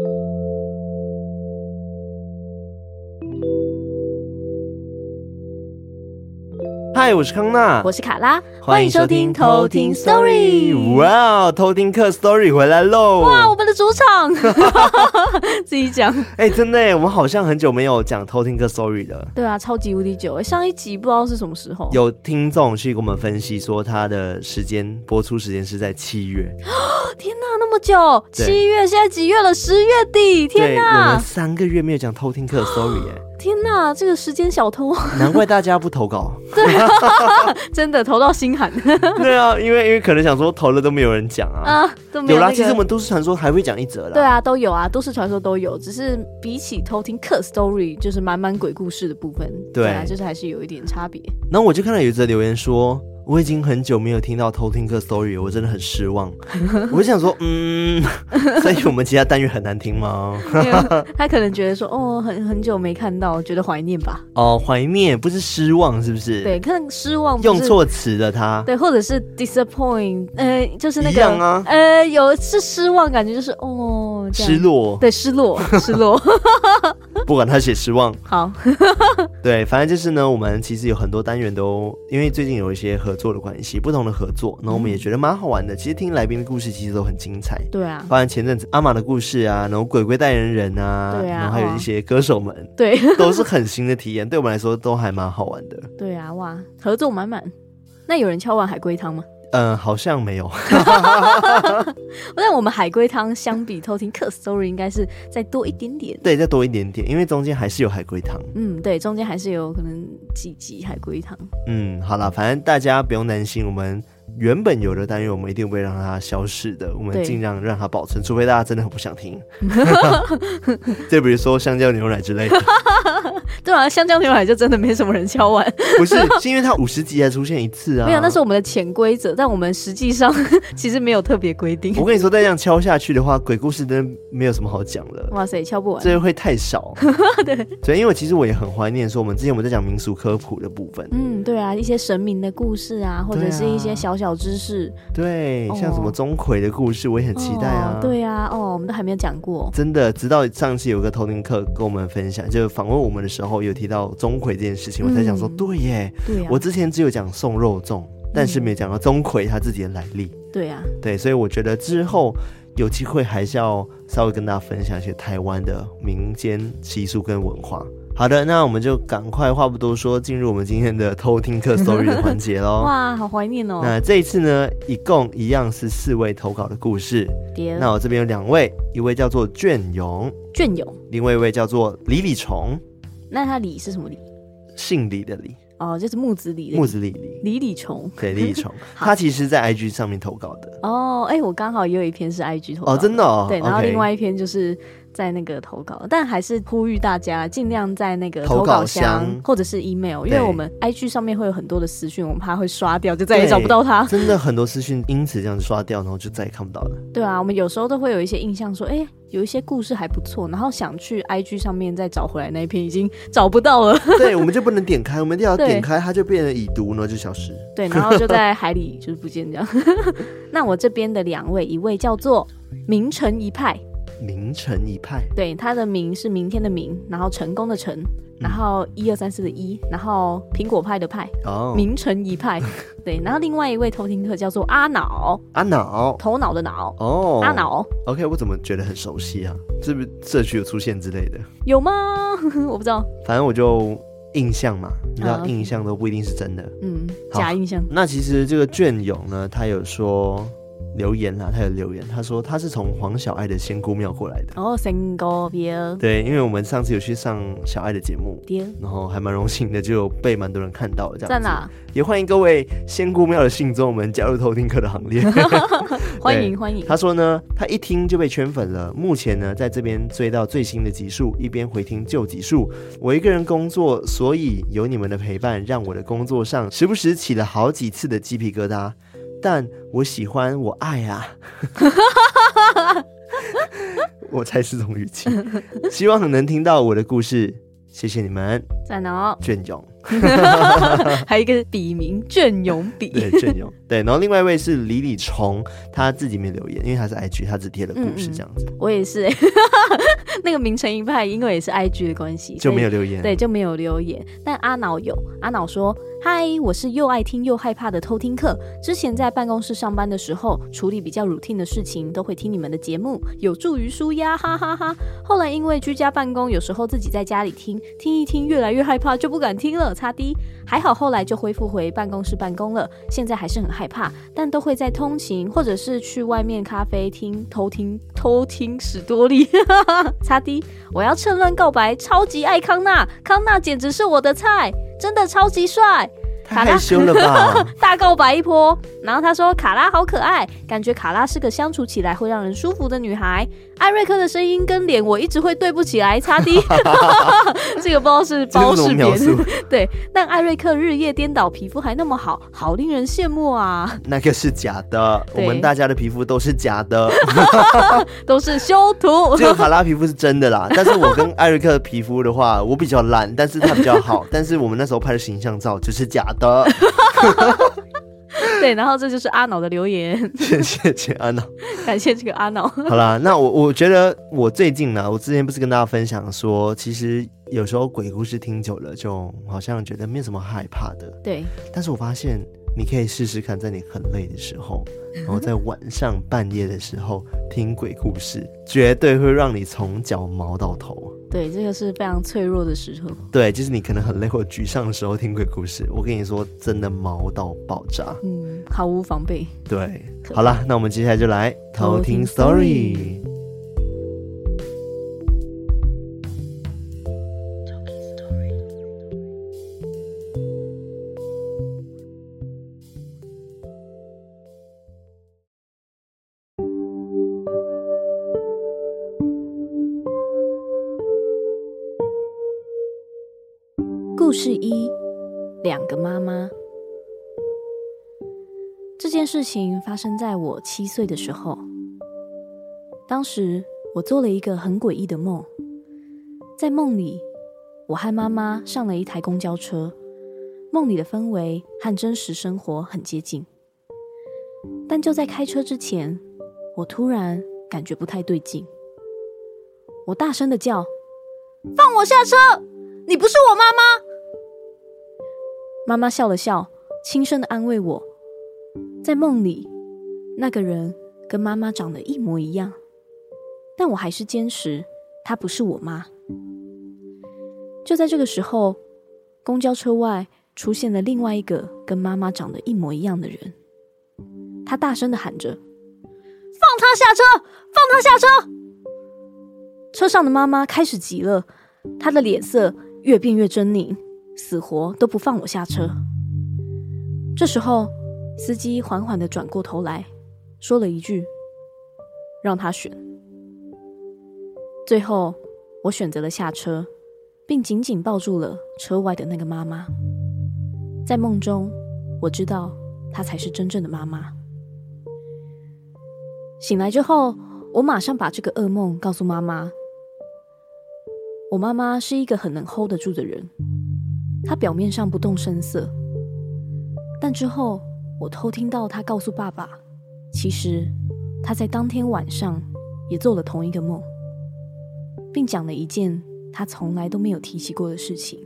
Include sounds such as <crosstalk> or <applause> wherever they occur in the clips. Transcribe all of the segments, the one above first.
you 嗨，我是康娜，我是卡拉，欢迎收听偷听 Story。哇，偷听客 Story 回来喽！哇，我们的主场，<laughs> 自己讲。哎、欸，真的哎，我们好像很久没有讲偷听客 Story 了。对啊，超级无敌久哎，上一集不知道是什么时候。有听众去给我们分析说，他的时间播出时间是在七月。<gasps> 天哪，那么久！七月现在几月了？十月底。天哪，我们三个月没有讲偷听客 Story 哎。天呐，这个时间小偷，<laughs> 难怪大家不投稿。对，<laughs> 真的投到心寒。<laughs> 对啊，因为因为可能想说投了都没有人讲啊。啊，都没有、那個。有啦，其实我们都市传说还会讲一则啦。对啊，都有啊，都市传说都有，只是比起偷听客 story，就是满满鬼故事的部分，对啊，就是还是有一点差别。然后我就看到有一则留言说。我已经很久没有听到偷听客 story，我真的很失望。<laughs> 我就想说，嗯，<laughs> 所以我们其他单元很难听吗？他可能觉得说，哦，很很久没看到，觉得怀念吧。哦，怀念不是失望，是不是？对，看失望用错词的他。对，或者是 disappoint，呃，就是那个，啊、呃，有是失望，感觉就是哦，失落。对，失落，失落。<laughs> 不管他写失望，<laughs> 好。<laughs> 对，反正就是呢，我们其实有很多单元都，因为最近有一些合。作的关系，不同的合作，那我们也觉得蛮好玩的。其实听来宾的故事，其实都很精彩。对啊，包含前阵子阿玛的故事啊，然后鬼鬼代言人啊，对啊，然后还有一些歌手们，对，都是很新的体验。对我们来说，都还蛮好玩的。对啊，哇，合作满满。那有人敲碗海龟汤吗？嗯，好像没有。<laughs> 但我们海龟汤相比偷听客 story 应该是再多一点点。对，再多一点点，因为中间还是有海龟汤。嗯，对，中间还是有可能几集海龟汤。嗯，好了，反正大家不用担心，我们。原本有的单元，我们一定不会让它消失的，我们尽量让它保存，除非大家真的很不想听。<laughs> 就比如说香蕉牛奶之类的。<laughs> 对啊，香蕉牛奶就真的没什么人敲完。不是，是因为它五十集才出现一次啊。没有，那是我们的潜规则，但我们实际上 <laughs> 其实没有特别规定。我跟你说，再这样敲下去的话，鬼故事真的没有什么好讲了。哇塞，敲不完，这会太少。对，所以因为其实我也很怀念说，我们之前我们在讲民俗科普的部分。嗯，对啊，一些神明的故事啊，或者是一些小小。小知识，对，像什么钟馗的故事，我也很期待啊。哦、对啊，哦，我们都还没有讲过。真的，直到上次有个偷听客跟我们分享，就访问我们的时候，有提到钟馗这件事情，嗯、我才想说，对耶，对啊。我之前只有讲送肉粽，但是没讲到钟馗他自己的来历。对啊，对，所以我觉得之后有机会还是要稍微跟大家分享一些台湾的民间习俗跟文化。好的，那我们就赶快话不多说，进入我们今天的偷听客 story 的环节喽。哇，好怀念哦！那这一次呢，一共一样是四位投稿的故事。那我这边有两位，一位叫做隽永，隽永，另外一位叫做李李虫。那他李是什么李？姓李的李。哦，就是木子李木子李李李李虫。对，李李虫，<laughs> 他其实在 IG 上面投稿的。哦，哎，我刚好也有一篇是 IG 投稿。哦，真的哦。对，然后另外一篇就是。在那个投稿，但还是呼吁大家尽量在那个投稿箱或者是 email，因为我们 IG 上面会有很多的私讯，我们怕会刷掉，就再也找不到它。真的很多私讯因此这样子刷掉，然后就再也看不到了。对啊，我们有时候都会有一些印象说，哎、欸，有一些故事还不错，然后想去 IG 上面再找回来那一篇，已经找不到了。对，我们就不能点开，我们一定要 <laughs> 点开，它就变成已读，然后就消失。对，然后就在 <laughs> 海里就是不见这样。<laughs> 那我这边的两位，一位叫做名城一派。明成一派，对，他的明是明天的明，然后成功的成，然后一二三四的一，然后苹果派的派，哦，明成一派，<laughs> 对，然后另外一位偷听客叫做阿脑，阿脑，头脑的脑，哦，阿脑，OK，我怎么觉得很熟悉啊？是不是社区有出现之类的？有吗？<laughs> 我不知道，反正我就印象嘛，你知道，印象都不一定是真的，嗯，假印象。那其实这个隽永呢，他有说。留言啦，他有留言，他说他是从黄小爱的仙姑庙过来的。哦，仙姑庙。对，因为我们上次有去上小爱的节目，然后还蛮荣幸的，就被蛮多人看到了这样子。在哪？也欢迎各位仙姑庙的信众们加入偷听客的行列。<laughs> 欢迎欢迎。他说呢，他一听就被圈粉了。目前呢，在这边追到最新的集数，一边回听旧集数。我一个人工作，所以有你们的陪伴，让我的工作上时不时起了好几次的鸡皮疙瘩。但我喜欢，我爱啊！<laughs> 我猜是这种语气，希望能听到我的故事，谢谢你们，赞哦，隽永，<laughs> 还有一个笔名隽永笔，对，隽永，对，然后另外一位是李李虫，他自己没留言，因为他是 IG，他只贴了故事这样子。我也是，<laughs> 那个名成一派，因为也是 IG 的关系，就没有留言，对，就没有留言。但阿脑有，阿脑说。嗨，我是又爱听又害怕的偷听客。之前在办公室上班的时候，处理比较 routine 的事情，都会听你们的节目，有助于舒压，哈哈哈哈。后来因为居家办公，有时候自己在家里听，听一听越来越害怕，就不敢听了。擦滴，还好后来就恢复回办公室办公了。现在还是很害怕，但都会在通勤或者是去外面咖啡厅偷听偷听史多利。<laughs> 擦滴，我要趁乱告白，超级爱康纳，康纳简直是我的菜。真的超级帅，太害羞了吧？<laughs> 大告白一波，然后他说卡拉好可爱，感觉卡拉是个相处起来会让人舒服的女孩。艾瑞克的声音跟脸我一直会对不起来，擦滴，<laughs> <laughs> 这个不知道是包是别对，但艾瑞克日夜颠倒，皮肤还那么好，好令人羡慕啊！那个是假的，我们大家的皮肤都是假的，都是修图。这个卡拉皮肤是真的啦，但是我跟艾瑞克的皮肤的话，我比较烂，但是他比较好，但是我们那时候拍的形象照就是假的。<laughs> 对，然后这就是阿脑的留言，<laughs> 谢谢谢阿脑，感谢这个阿脑。好啦，那我我觉得我最近呢，我之前不是跟大家分享说，其实有时候鬼故事听久了，就好像觉得没有什么害怕的。对，但是我发现你可以试试看，在你很累的时候，然后在晚上半夜的时候听鬼故事，绝对会让你从脚毛到头。对，这个是非常脆弱的时候。对，就是你可能很累或沮丧的时候听鬼故事，我跟你说，真的毛到爆炸。嗯，毫无防备。对，好了，那我们接下来就来偷听 story。事情发生在我七岁的时候。当时我做了一个很诡异的梦，在梦里，我和妈妈上了一台公交车，梦里的氛围和真实生活很接近。但就在开车之前，我突然感觉不太对劲，我大声的叫：“放我下车！你不是我妈妈！”妈妈笑了笑，轻声的安慰我：“在梦里，那个人跟妈妈长得一模一样，但我还是坚持她不是我妈。”就在这个时候，公交车外出现了另外一个跟妈妈长得一模一样的人，他大声的喊着：“放他下车！放他下车！”车上的妈妈开始急了，她的脸色越变越狰狞。死活都不放我下车。这时候，司机缓缓地转过头来，说了一句：“让他选。”最后，我选择了下车，并紧紧抱住了车外的那个妈妈。在梦中，我知道她才是真正的妈妈。醒来之后，我马上把这个噩梦告诉妈妈。我妈妈是一个很能 hold 得住的人。她表面上不动声色，但之后我偷听到他告诉爸爸，其实他在当天晚上也做了同一个梦，并讲了一件他从来都没有提起过的事情。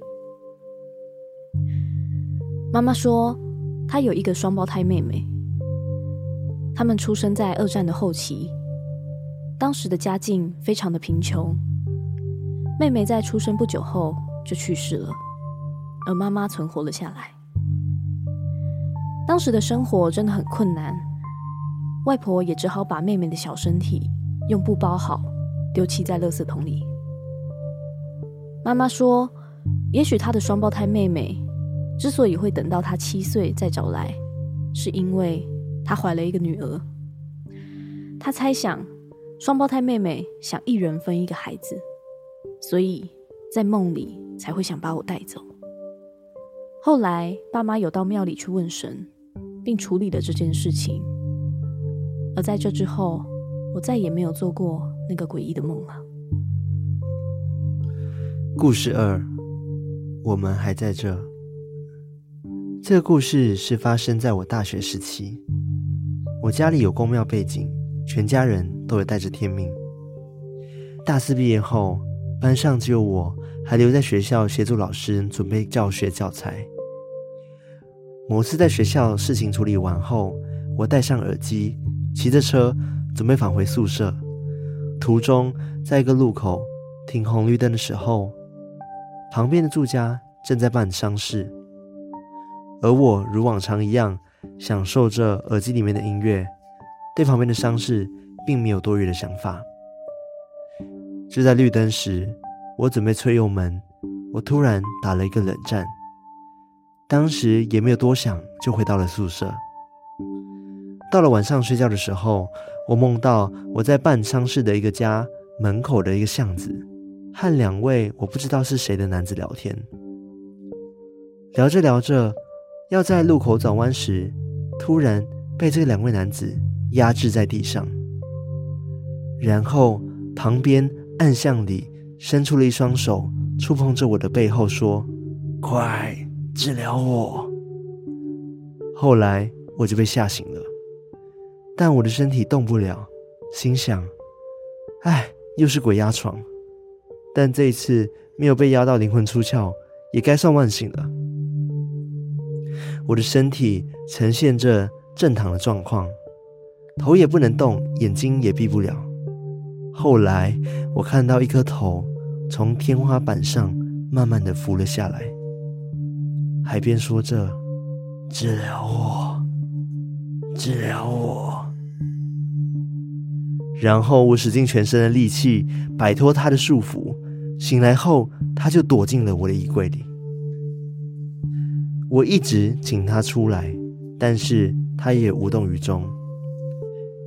妈妈说，她有一个双胞胎妹妹，他们出生在二战的后期，当时的家境非常的贫穷，妹妹在出生不久后就去世了。而妈妈存活了下来。当时的生活真的很困难，外婆也只好把妹妹的小身体用布包好，丢弃在垃圾桶里。妈妈说，也许她的双胞胎妹妹之所以会等到她七岁再找来，是因为她怀了一个女儿。她猜想，双胞胎妹妹想一人分一个孩子，所以在梦里才会想把我带走。后来，爸妈有到庙里去问神，并处理了这件事情。而在这之后，我再也没有做过那个诡异的梦了。故事二：我们还在这。这个故事是发生在我大学时期。我家里有宫庙背景，全家人都有带着天命。大四毕业后，班上只有我还留在学校协助老师准备教学教材。某次在学校事情处理完后，我戴上耳机，骑着车准备返回宿舍。途中，在一个路口停红绿灯的时候，旁边的住家正在办丧事，而我如往常一样享受着耳机里面的音乐，对旁边的丧事并没有多余的想法。就在绿灯时，我准备催油门，我突然打了一个冷战，当时也没有多想，就回到了宿舍。到了晚上睡觉的时候，我梦到我在办丧事的一个家门口的一个巷子，和两位我不知道是谁的男子聊天。聊着聊着，要在路口转弯时，突然被这两位男子压制在地上。然后旁边暗巷里伸出了一双手，触碰着我的背后，说：“快治疗我！”后来我就被吓醒了。但我的身体动不了，心想：“哎，又是鬼压床。”但这一次没有被压到灵魂出窍，也该算万幸了。我的身体呈现着正躺的状况，头也不能动，眼睛也闭不了。后来我看到一颗头从天花板上慢慢的浮了下来，还边说着：“治疗我，治疗我。”然后我使尽全身的力气摆脱他的束缚，醒来后他就躲进了我的衣柜里。我一直请他出来，但是他也无动于衷。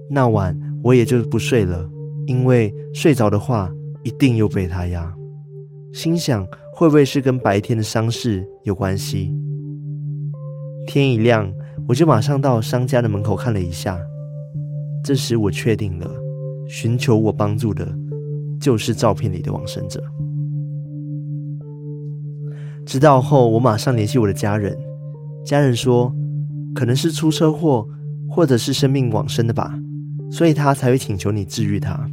那晚我也就不睡了，因为睡着的话一定又被他压。心想会不会是跟白天的丧事有关系？天一亮，我就马上到商家的门口看了一下。这时我确定了。寻求我帮助的，就是照片里的往生者。知道后，我马上联系我的家人。家人说，可能是出车祸，或者是生命往生的吧，所以他才会请求你治愈他。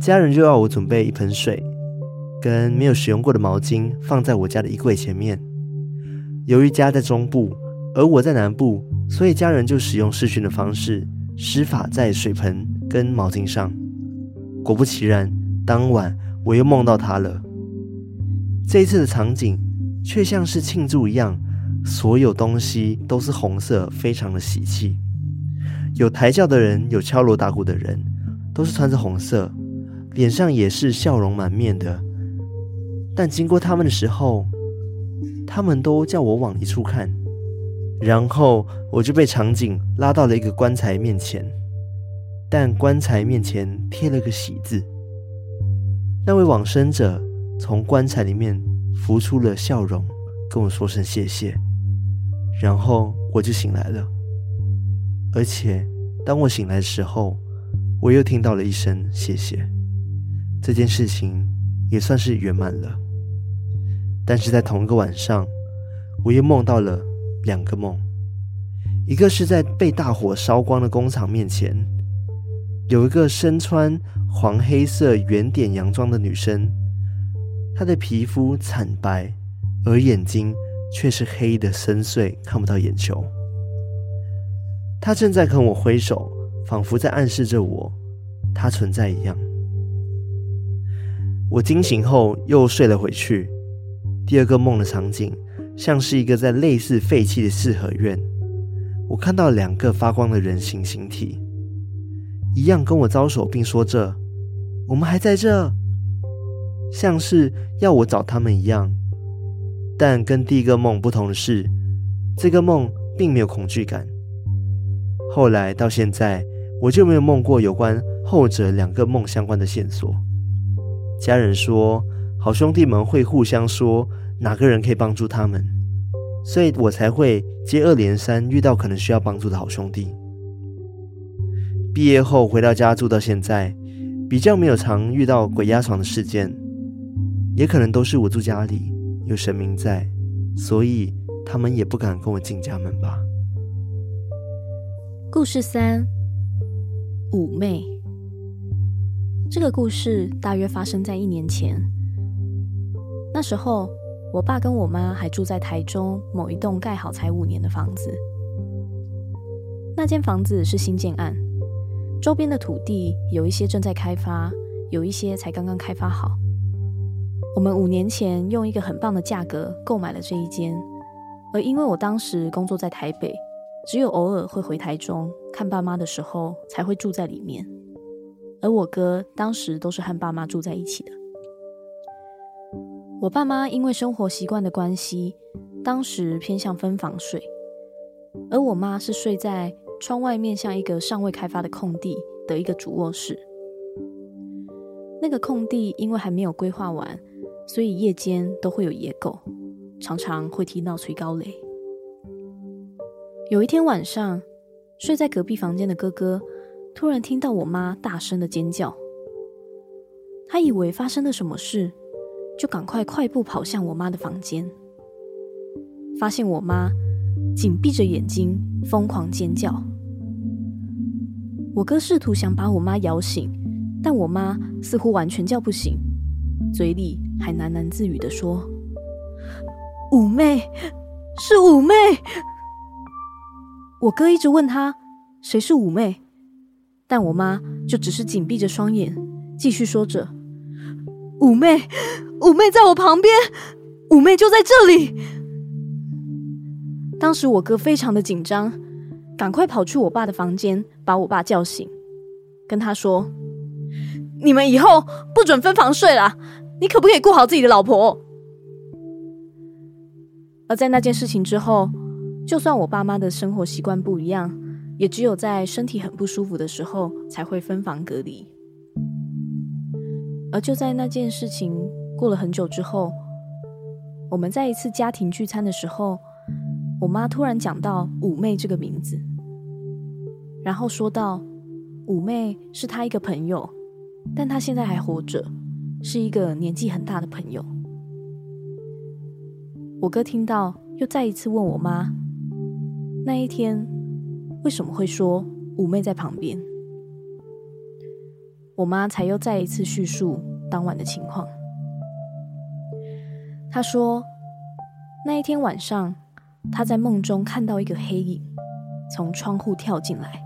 家人就要我准备一盆水，跟没有使用过的毛巾，放在我家的衣柜前面。由于家在中部，而我在南部，所以家人就使用视讯的方式。施法在水盆跟毛巾上，果不其然，当晚我又梦到他了。这一次的场景却像是庆祝一样，所有东西都是红色，非常的喜气。有抬轿的人，有敲锣打鼓的人，都是穿着红色，脸上也是笑容满面的。但经过他们的时候，他们都叫我往一处看。然后我就被场景拉到了一个棺材面前，但棺材面前贴了个喜字。那位往生者从棺材里面浮出了笑容，跟我说声谢谢。然后我就醒来了，而且当我醒来的时候，我又听到了一声谢谢。这件事情也算是圆满了。但是在同一个晚上，我又梦到了。两个梦，一个是在被大火烧光的工厂面前，有一个身穿黄黑色圆点洋装的女生，她的皮肤惨白，而眼睛却是黑的深邃，看不到眼球。她正在跟我挥手，仿佛在暗示着我，她存在一样。我惊醒后又睡了回去，第二个梦的场景。像是一个在类似废弃的四合院，我看到两个发光的人形形体，一样跟我招手，并说着：“我们还在这。”像是要我找他们一样。但跟第一个梦不同的是，这个梦并没有恐惧感。后来到现在，我就没有梦过有关后者两个梦相关的线索。家人说，好兄弟们会互相说。哪个人可以帮助他们？所以我才会接二连三遇到可能需要帮助的好兄弟。毕业后回到家住到现在，比较没有常遇到鬼压床的事件。也可能都是我住家里有神明在，所以他们也不敢跟我进家门吧。故事三：五妹。这个故事大约发生在一年前。那时候，我爸跟我妈还住在台中某一栋盖好才五年的房子。那间房子是新建案，周边的土地有一些正在开发，有一些才刚刚开发好。我们五年前用一个很棒的价格购买了这一间，而因为我当时工作在台北，只有偶尔会回台中看爸妈的时候才会住在里面。而我哥当时都是和爸妈住在一起的。我爸妈因为生活习惯的关系，当时偏向分房睡，而我妈是睡在窗外面向一个尚未开发的空地的一个主卧室。那个空地因为还没有规划完，所以夜间都会有野狗，常常会踢闹吹高雷。有一天晚上，睡在隔壁房间的哥哥。突然听到我妈大声的尖叫，他以为发生了什么事，就赶快快步跑向我妈的房间，发现我妈紧闭着眼睛疯狂尖叫。我哥试图想把我妈摇醒，但我妈似乎完全叫不醒，嘴里还喃喃自语的说：“五妹，是五妹。”我哥一直问他谁是五妹。但我妈就只是紧闭着双眼，继续说着：“五妹，五妹在我旁边，五妹就在这里。”当时我哥非常的紧张，赶快跑去我爸的房间，把我爸叫醒，跟他说：“你们以后不准分房睡了，你可不可以顾好自己的老婆？”而在那件事情之后，就算我爸妈的生活习惯不一样。也只有在身体很不舒服的时候才会分房隔离。而就在那件事情过了很久之后，我们在一次家庭聚餐的时候，我妈突然讲到五妹这个名字，然后说到五妹是她一个朋友，但她现在还活着，是一个年纪很大的朋友。我哥听到，又再一次问我妈，那一天。为什么会说五妹在旁边？我妈才又再一次叙述当晚的情况。她说，那一天晚上，她在梦中看到一个黑影从窗户跳进来，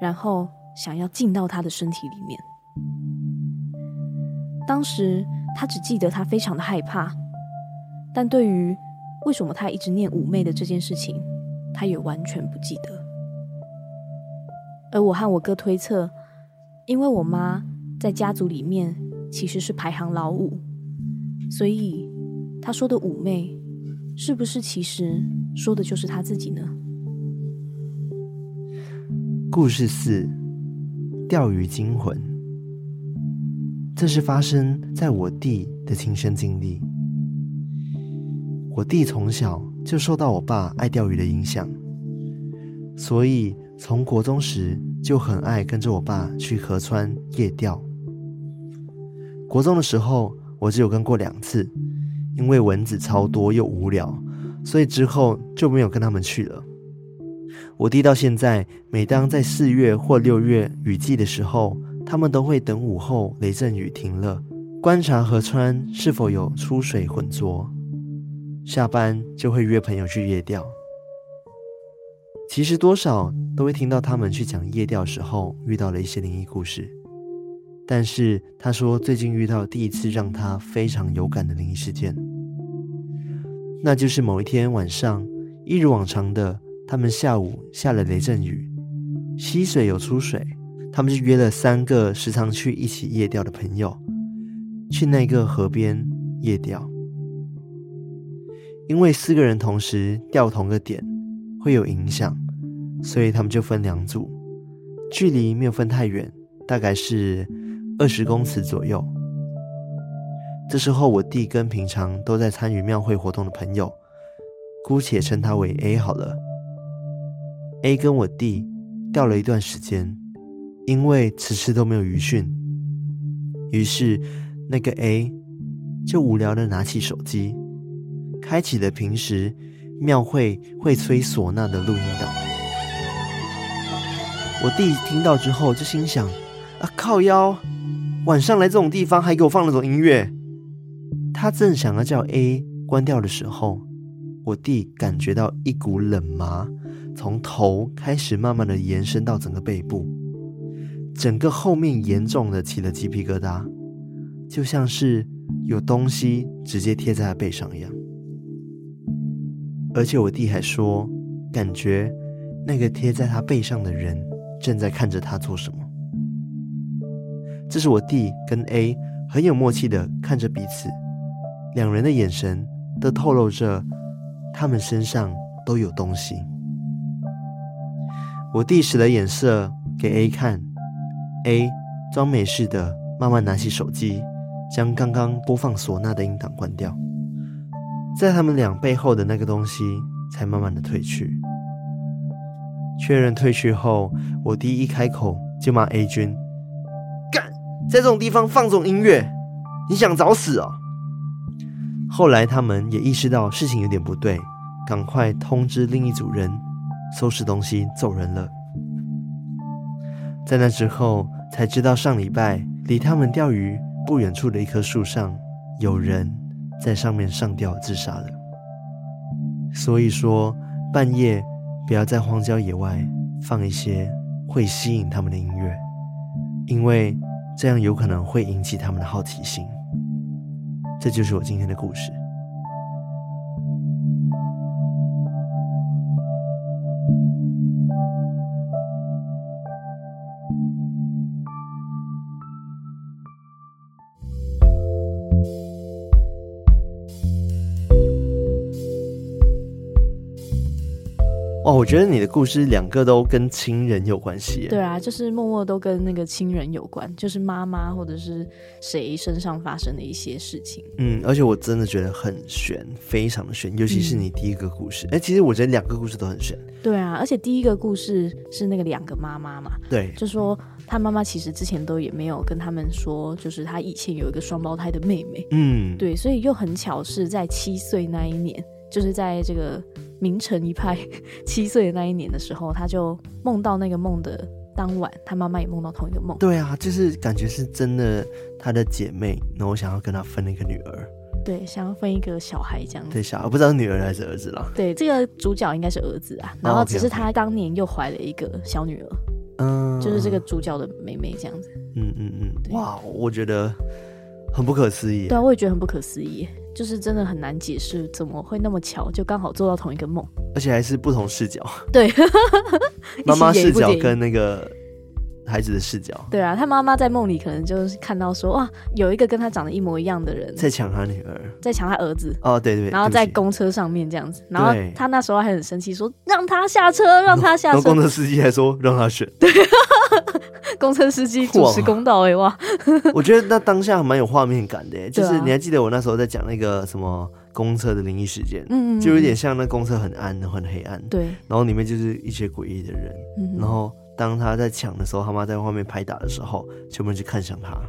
然后想要进到她的身体里面。当时她只记得她非常的害怕，但对于为什么她一直念五妹的这件事情，她也完全不记得，而我和我哥推测，因为我妈在家族里面其实是排行老五，所以她说的五妹，是不是其实说的就是她自己呢？故事四：钓鱼惊魂。这是发生在我弟的亲身经历。我弟从小。就受到我爸爱钓鱼的影响，所以从国中时就很爱跟着我爸去河川夜钓。国中的时候，我只有跟过两次，因为蚊子超多又无聊，所以之后就没有跟他们去了。我弟到现在，每当在四月或六月雨季的时候，他们都会等午后雷阵雨停了，观察河川是否有出水浑浊。下班就会约朋友去夜钓。其实多少都会听到他们去讲夜钓时候遇到了一些灵异故事。但是他说最近遇到第一次让他非常有感的灵异事件，那就是某一天晚上，一如往常的，他们下午下了雷阵雨，溪水有出水，他们就约了三个时常去一起夜钓的朋友，去那个河边夜钓。因为四个人同时钓同个点会有影响，所以他们就分两组，距离没有分太远，大概是二十公尺左右。这时候我弟跟平常都在参与庙会活动的朋友，姑且称他为 A 好了。A 跟我弟钓了一段时间，因为迟迟都没有鱼讯，于是那个 A 就无聊的拿起手机，开启了平时庙会会吹唢呐的录音档。我弟听到之后就心想：啊靠腰，晚上来这种地方还给我放那种音乐。他正想要叫 A 关掉的时候，我弟感觉到一股冷麻从头开始慢慢的延伸到整个背部，整个后面严重的起了鸡皮疙瘩，就像是有东西直接贴在他背上一样。而且我弟还说，感觉那个贴在他背上的人正在看着他做什么。这是我弟跟 A 很有默契的看着彼此，两人的眼神都透露着他们身上都有东西。我弟使了眼色给 A 看，A 装没事的慢慢拿起手机，将刚刚播放唢呐的音档关掉，在他们俩背后的那个东西才慢慢的退去。确认退去后，我弟一开口就骂 A 君：“干，在这种地方放这种音乐，你想找死哦！”后来他们也意识到事情有点不对，赶快通知另一组人。收拾东西走人了。在那之后，才知道上礼拜离他们钓鱼不远处的一棵树上，有人在上面上吊自杀了。所以说，半夜不要在荒郊野外放一些会吸引他们的音乐，因为这样有可能会引起他们的好奇心。这就是我今天的故事。我觉得你的故事两个都跟亲人有关系。对啊，就是默默都跟那个亲人有关，就是妈妈或者是谁身上发生的一些事情。嗯，而且我真的觉得很悬，非常的悬，尤其是你第一个故事。哎、嗯，其实我觉得两个故事都很悬。对啊，而且第一个故事是那个两个妈妈嘛，对，就说他妈妈其实之前都也没有跟他们说，就是他以前有一个双胞胎的妹妹。嗯，对，所以又很巧是在七岁那一年，就是在这个。明成一派 <laughs> 七岁的那一年的时候，他就梦到那个梦的当晚，他妈妈也梦到同一个梦。对啊，就是感觉是真的，他的姐妹，然后想要跟他分一个女儿。对，想要分一个小孩这样子。对，小孩不知道是女儿还是儿子了。对，这个主角应该是儿子啊，然后只是他当年又怀了一个小女儿。嗯，就是这个主角的妹妹这样子。嗯嗯嗯，哇，我觉得很不可思议。对啊，我也觉得很不可思议。就是真的很难解释，怎么会那么巧，就刚好做到同一个梦，而且还是不同视角。对，<laughs> 妈妈视角跟那个孩子的视角。对啊，他妈妈在梦里可能就是看到说，哇，有一个跟他长得一模一样的人在抢他女儿，在抢他儿子。哦，对对，然后在公车上面这样子，然后他那时候还很生气，说让他下车，让他下车。公车司机还说让他选。对。公车司机主持公道哎哇！哇我觉得那当下还蛮有画面感的，就是你还记得我那时候在讲那个什么公车的灵异事件，嗯，就有点像那公车很暗很黑暗，对，然后里面就是一些诡异的人，嗯，然后当他在抢的时候，他妈在外面拍打的时候，全部人就看向他，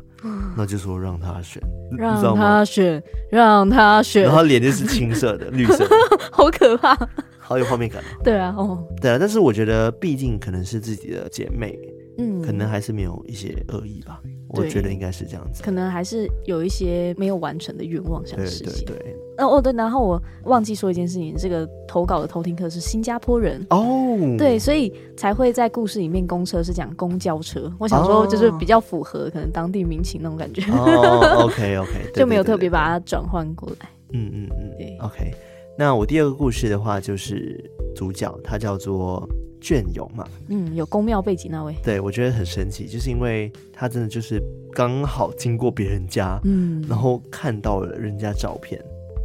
那就说让他选，让他选，让他选，然后脸就是青色的，绿色的，<laughs> 好可怕，好有画面感，对啊，哦，对啊，但是我觉得毕竟可能是自己的姐妹。嗯，可能还是没有一些恶意吧，我觉得应该是这样子。可能还是有一些没有完成的愿望想实现。对对对。哦哦对，然后我忘记说一件事情，这个投稿的偷听客是新加坡人哦，对，所以才会在故事里面公车是讲公交车。我想说就是比较符合可能当地民情那种感觉。哦，<laughs> OK OK，就没有特别把它转换过来。嗯嗯嗯，对，OK。那我第二个故事的话，就是主角他叫做。隽永嘛，嗯，有宫庙背景那位，对，我觉得很神奇，就是因为他真的就是刚好经过别人家，嗯，然后看到了人家照片，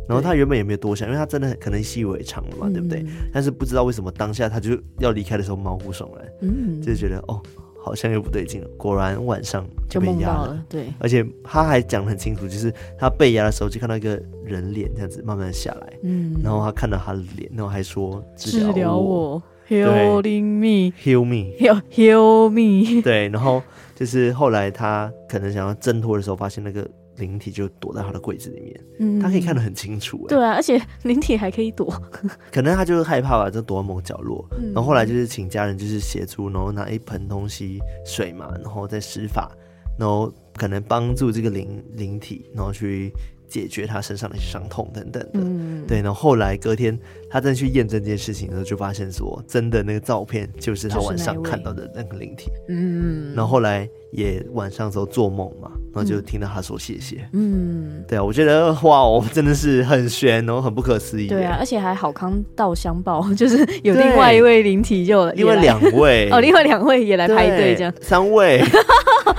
然后他原本也没有多想，因为他真的可能习以为常了嘛，嗯、对不对？但是不知道为什么当下他就要离开的时候毛骨悚然，嗯，就觉得哦，好像又不对劲了。果然晚上就被压了，了，对，而且他还讲得很清楚，就是他被压的时候就看到一个人脸这样子慢慢下来，嗯，然后他看到他的脸，然后还说治疗我。Me, heal me，Heal me。<laughs> 对，然后就是后来他可能想要挣脱的时候，发现那个灵体就躲在他的柜子里面，嗯，他可以看得很清楚、欸。对啊，而且灵体还可以躲，<laughs> 可能他就是害怕吧，就躲在某个角落。嗯、然后后来就是请家人就是协助，然后拿一盆东西水嘛，然后再施法，然后可能帮助这个灵灵体，然后去。解决他身上的伤痛等等的，嗯，对。然后后来隔天，他再去验证这件事情的时候，就发现说，真的那个照片就是他晚上看到的那个灵体，嗯。然后后来也晚上的时候做梦嘛，然后就听到他说谢谢，嗯，对啊，我觉得哇，我真的是很玄哦，很不可思议。对啊，而且还好康道相报，<laughs> 就是有另外一位灵体就另外两位。哦，另外两位也来排队这样，三位。<laughs>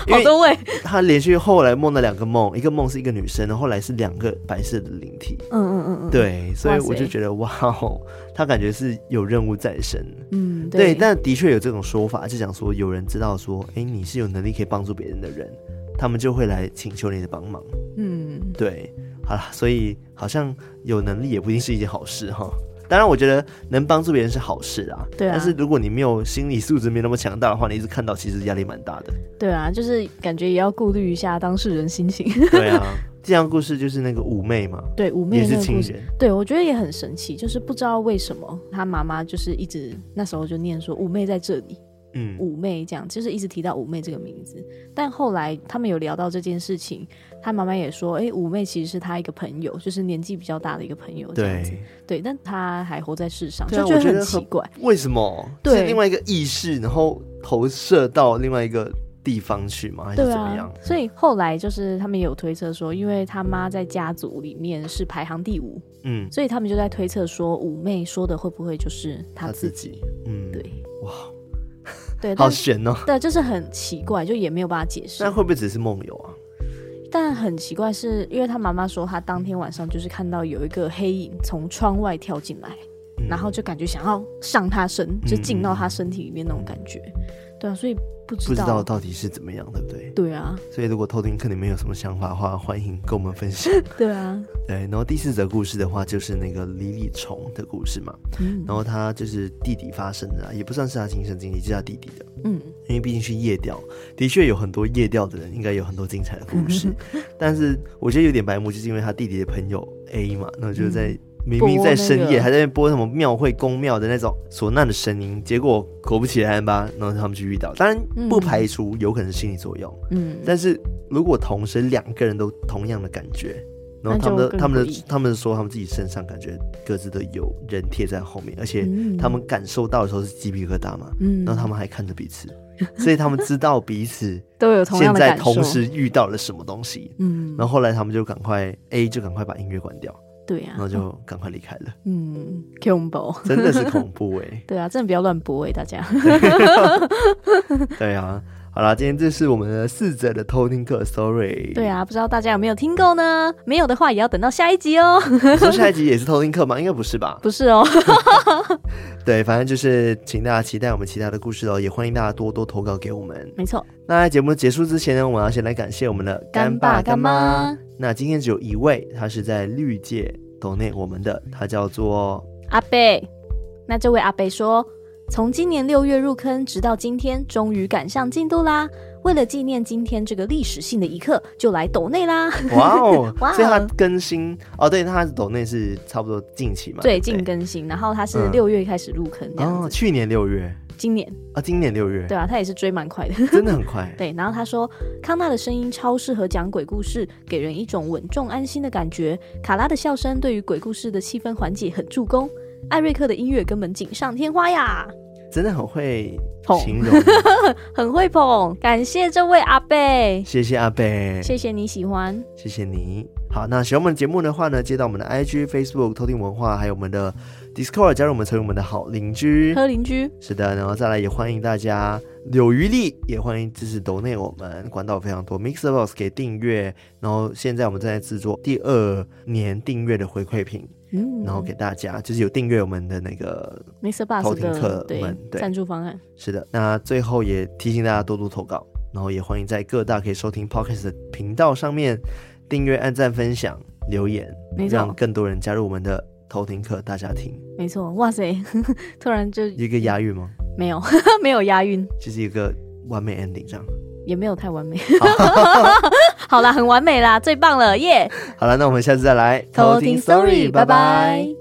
好多位，他连续后来梦了两个梦，一个梦是一个女生，然后后来是两个白色的灵体。嗯嗯嗯嗯，对，所以我就觉得哇，他感觉是有任务在身。嗯，对，但的确有这种说法，就讲说有人知道说，哎，你是有能力可以帮助别人的人，他们就会来请求你的帮忙。嗯，对，好了，所以好像有能力也不一定是一件好事哈。当然，我觉得能帮助别人是好事啊。对啊。但是如果你没有心理素质没那么强大的话，你一直看到其实压力蛮大的。对啊，就是感觉也要顾虑一下当事人心情。对啊，<laughs> 这样故事就是那个五妹嘛。对，五妹也是亲人。对，我觉得也很神奇，就是不知道为什么他妈妈就是一直那时候就念说五妹在这里。嗯，五妹这样就是一直提到五妹这个名字，但后来他们有聊到这件事情，他妈妈也说，哎、欸，五妹其实是他一个朋友，就是年纪比较大的一个朋友这样子，对，对，但他还活在世上，啊、就觉得很奇怪，为什么？对，是另外一个意识，然后投射到另外一个地方去吗？还是怎么样？啊、所以后来就是他们也有推测说，因为他妈在家族里面是排行第五，嗯，所以他们就在推测说，五妹说的会不会就是他自己？嗯，对，哇。对，好悬哦。对，就是很奇怪，就也没有办法解释。那会不会只是梦游啊？但很奇怪是，是因为他妈妈说，他当天晚上就是看到有一个黑影从窗外跳进来，嗯、然后就感觉想要上他身，就进到他身体里面那种感觉。嗯、对啊，所以。不知，不知道到底是怎么样，对不对？对啊，所以如果偷听课你们有什么想法的话，欢迎跟我们分享。<laughs> 对啊，对。然后第四则故事的话，就是那个李李虫的故事嘛。嗯。然后他就是弟弟发生的，啊也不算是他亲身经历，就是他弟弟的。嗯。因为毕竟是夜钓，的确有很多夜钓的人，应该有很多精彩的故事。<laughs> 但是我觉得有点白目，就是因为他弟弟的朋友 A 嘛，那就在。明明在深夜还在那播什么庙会宫庙的那种唢呐的声音，结果果不其然吧，然后他们就遇到。当然不排除有可能是心理作用，嗯，但是如果同时两个人都同样的感觉，然后他们的他们的他们说他们自己身上感觉各自都有人贴在后面，而且他们感受到的时候是鸡皮疙瘩嘛，嗯，然后他们还看着彼此，所以他们知道彼此 <laughs> 都有现在同时遇到了什么东西，嗯，然后后来他们就赶快 A 就赶快把音乐关掉。对呀、啊，然后就赶快离开了。嗯，恐怖，<laughs> 真的是恐怖哎、欸。<laughs> 对啊，真的不要乱播哎，大家。<laughs> 对啊，好啦，今天这是我们的四者的偷听课，sorry。对啊，不知道大家有没有听够呢？没有的话，也要等到下一集哦。你说下一集也是偷听课吗？应该不是吧？<laughs> 不是哦。<laughs> 对，反正就是请大家期待我们其他的故事哦，也欢迎大家多多投稿给我们。没错。那在节目结束之前呢，我们要先来感谢我们的干爸干妈。那今天只有一位，他是在绿界抖内我们的，他叫做阿贝。那这位阿贝说，从今年六月入坑，直到今天，终于赶上进度啦。为了纪念今天这个历史性的一刻，就来抖内啦！哇哦，<laughs> 哇！所以他更新哦，对，他抖内是差不多近期嘛，最近更新。然后他是六月开始入坑，哦，去年六月，今年啊，今年六月，对啊，他也是追蛮快的，<laughs> 真的很快。对，然后他说康纳的声音超适合讲鬼故事，给人一种稳重安心的感觉。卡拉的笑声对于鬼故事的气氛缓解很助攻。艾瑞克的音乐根本锦上添花呀！真的很会形容，<laughs> 很会捧，感谢这位阿贝，谢谢阿贝，谢谢你喜欢，谢谢你。好，那喜欢我们的节目的话呢，接到我们的 IG、Facebook 偷听文化，还有我们的 Discord，加入我们成为我们的好邻居，好邻居。是的，然后再来也欢迎大家有余力，也欢迎支持抖内我们，管道非常多，MixerBox 给订阅，然后现在我们正在制作第二年订阅的回馈品。嗯，然后给大家就是有订阅我们的那个 MixerBox 偷听课们对赞助方案。是的，那最后也提醒大家多多投稿，然后也欢迎在各大可以收听 Podcast 的频道上面订阅、按赞、分享、留言，让更多人加入我们的偷听课大家庭。没错，哇塞，<laughs> 突然就一个押韵吗？没有，<laughs> 没有押韵，就是一个完美 ending 这样。也没有太完美。好，<laughs> 好啦，很完美啦，最棒了，耶、yeah!！好了，那我们下次再来偷听 story，拜拜。